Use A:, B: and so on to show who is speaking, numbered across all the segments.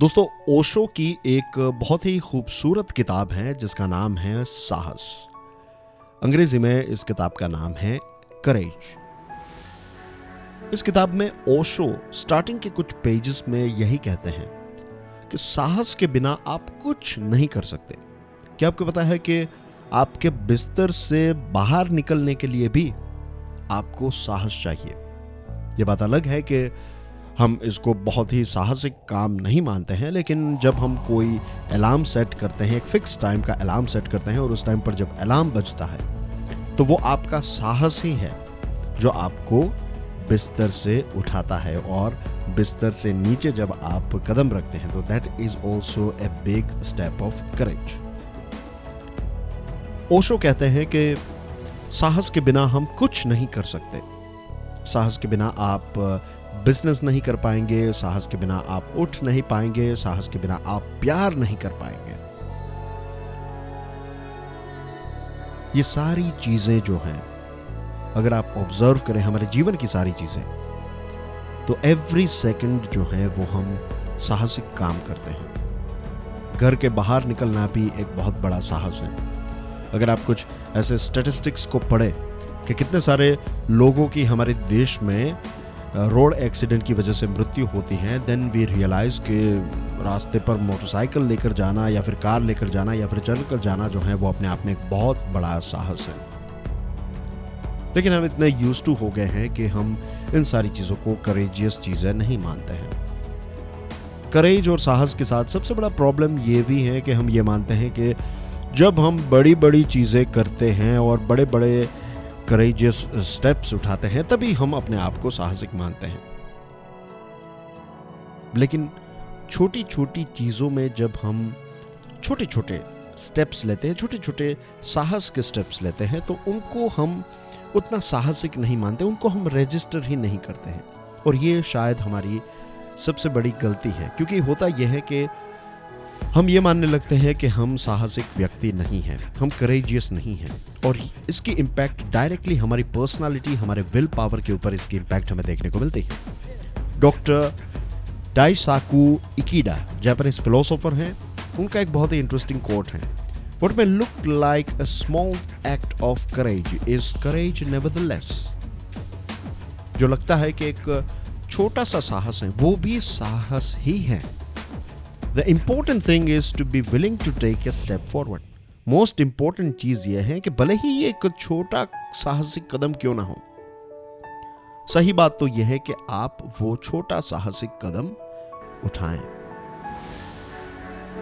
A: दोस्तों, ओशो की एक बहुत ही खूबसूरत किताब है, जिसका नाम है साहस। अंग्रेज़ी में इस किताब का नाम है करेज। इस किताब में ओशो स्टार्टिंग के कुछ पेजेस में यही कहते हैं कि साहस के बिना आप कुछ नहीं कर सकते। क्या आपको पता है कि आपके बिस्तर से बाहर निकलने के लिए भी आपको साहस चाहिए? यह बात अलग है कि हम इसको बहुत ही साहसिक काम नहीं मानते हैं, लेकिन जब हम कोई अलार्म सेट करते हैं, एक फिक्स टाइम का अलार्म सेट करते हैं और उस टाइम पर जब अलार्म बजता है तो वो आपका साहस ही है जो आपको बिस्तर से उठाता है और बिस्तर से नीचे जब आप कदम रखते हैं तो that is also a big step of courage Osho कहते हैं कि साहस के बिना हम कुछ नहीं कर सकते। साहस के बिना आप बिज़नेस नहीं कर पाएँगे, साहस के बिना आप उठ नहीं पाएँगे, साहस के बिना आप प्यार नहीं कर पाएँगे। ये सारी चीज़ें जो हैं, अगर आप ऑब्ज़र्व करें हमारे जीवन की सारी चीज़ें तो एवरी सेकंड जो है वो हम साहसिक काम करते हैं। घर के बाहर निकलना भी एक बहुत बड़ा साहस है। अगर आप कुछ ऐसे स्टेटिस्टिक्स को पढ़ें कि कितने सारे लोगों की हमारे देश में रोड एक्सीडेंट की वजह से मृत्यु होती है देन वी रियलाइज़ के रास्ते पर मोटरसाइकिल लेकर जाना या फिर कार लेकर जाना या फिर चल कर जाना जो है वो अपने आप में एक बहुत बड़ा साहस है। लेकिन हम इतने यूज़ टू हो गए हैं कि हम इन सारी चीज़ों को करेजियस चीज़ें नहीं मानते हैं। करेज और साहस के साथ सबसे बड़ा प्रॉब्लम ये भी है कि हम ये मानते हैं कि जब हम बड़ी बड़ी चीज़ें करते हैं और बड़े बड़े करेजियस स्टेप्स उठाते हैं, तभी हम अपने आप को साहसिक मानते हैं। लेकिन छोटी छोटी चीज़ों में जब हम छोटे छोटे स्टेप्स लेते हैं छोटे छोटे साहस के स्टेप्स लेते हैं तो उनको हम उतना साहसिक नहीं मानते, उनको हम रजिस्टर ही नहीं करते हैं। और ये शायद हमारी सबसे बड़ी गलती है, क्योंकि होता यह है कि हम ये मानने लगते हैं कि हम साहसिक व्यक्ति नहीं हैं, हम करेजियस नहीं हैं और इसकी इम्पैक्ट डायरेक्टली हमारी पर्सनालिटी हमारे विल पावर के ऊपर इसकी इम्पैक्ट हमें देखने को मिलती है। Doctor Daisaku Ikeda Japanese philosopher हैं। उनका एक बहुत ही इंटरेस्टिंग कोट है। What may look like a small act of courage is courage nevertheless. जो लगता है कि एक छोटा सा साहस है, वो भी साहस ही है। The important thing is to be willing to take a step forward most important चीज़ यह है कि भले ही ये एक छोटा साहसिक कदम क्यों ना हो। सही बात तो यह है कि आप वो छोटा साहसिक कदम उठाएँ।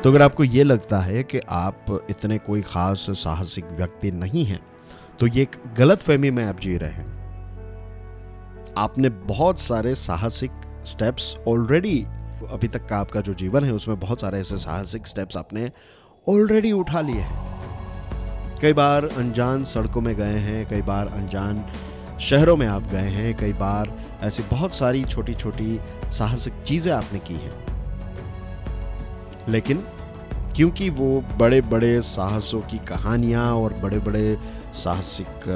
A: तो अगर आपको यह लगता है कि आप इतने कोई खास साहसिक व्यक्ति नहीं हैं तो ये एक गलत फहमी में आप जी रहे हैं। आपने बहुत सारे साहसिक स्टेप्स ऑलरेडी अभी तक का आपका जो जीवन है, उसमें बहुत सारे ऐसे साहसिक स्टेप्स आपने ऑलरेडी उठा लिए हैं। कई बार अनजान सड़कों में गए हैं, कई बार अनजान शहरों में आप गए हैं, कई बार ऐसी बहुत सारी छोटी छोटी साहसिक चीज़ें आपने की हैं। लेकिन क्योंकि वो बड़े बड़े साहसों की कहानियाँ और बड़े बड़े साहसिक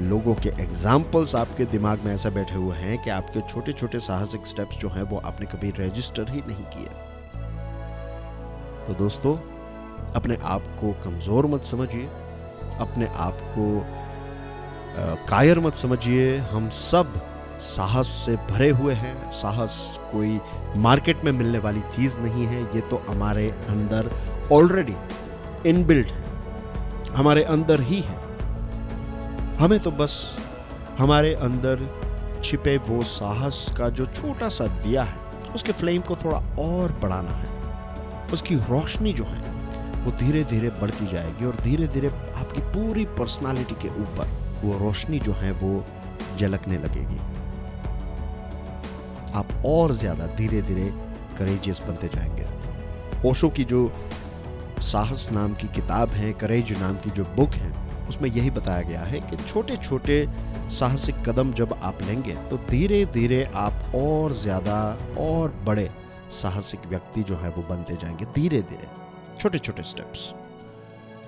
A: लोगों के एग्जाम्पल्स आपके दिमाग में ऐसा बैठे हुए हैं कि आपके छोटे छोटे साहसिक स्टेप्स जो हैं वो आपने कभी रजिस्टर ही नहीं किए। तो दोस्तों, अपने आप को कमज़ोर मत समझिए, अपने आप को कायर मत समझिए। हम सब साहस से भरे हुए हैं, साहस कोई मार्केट में मिलने वाली चीज़ नहीं है, ये तो हमारे अंदर ऑलरेडी इनबिल्ट है। हमारे अंदर ही है। हमें तो बस हमारे अंदर छिपे वो साहस का जो छोटा सा दिया है, उसके फ्लेम को थोड़ा और बढ़ाना है। उसकी रोशनी जो है, वो धीरे धीरे बढ़ती जाएगी और धीरे धीरे आपकी पूरी पर्सनालिटी के ऊपर वो रोशनी जो है, वो झलकने लगेगी। आप और ज़्यादा धीरे धीरे करेजियस बनते जाएँगे। ओशो की जो साहस नाम की किताब है करेज नाम की जो बुक है उसमें यही बताया गया है कि छोटे छोटे साहसिक कदम जब आप लेंगे तो धीरे धीरे आप और ज़्यादा और बड़े साहसिक व्यक्ति जो है वो बनते जाएँगे धीरे धीरे छोटे छोटे स्टेप्स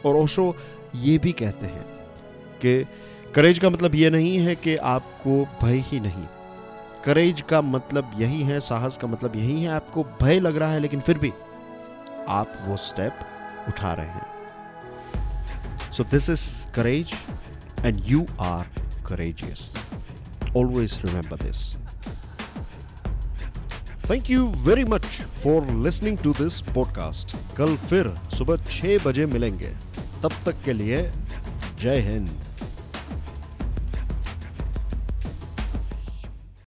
A: और ओशो ये भी कहते हैं कि करेज का मतलब ये नहीं है कि आपको भय ही नहीं। करेज का मतलब यही है, साहस का मतलब यही है, आपको भय लग रहा है, लेकिन फिर भी आप वो स्टेप उठा रहे हैं। so this is courage and you are courageous always remember this thank you very much for listening to this podcast कल फिर सुबह छह बजे मिलेंगे तब तक के लिए जय हिंद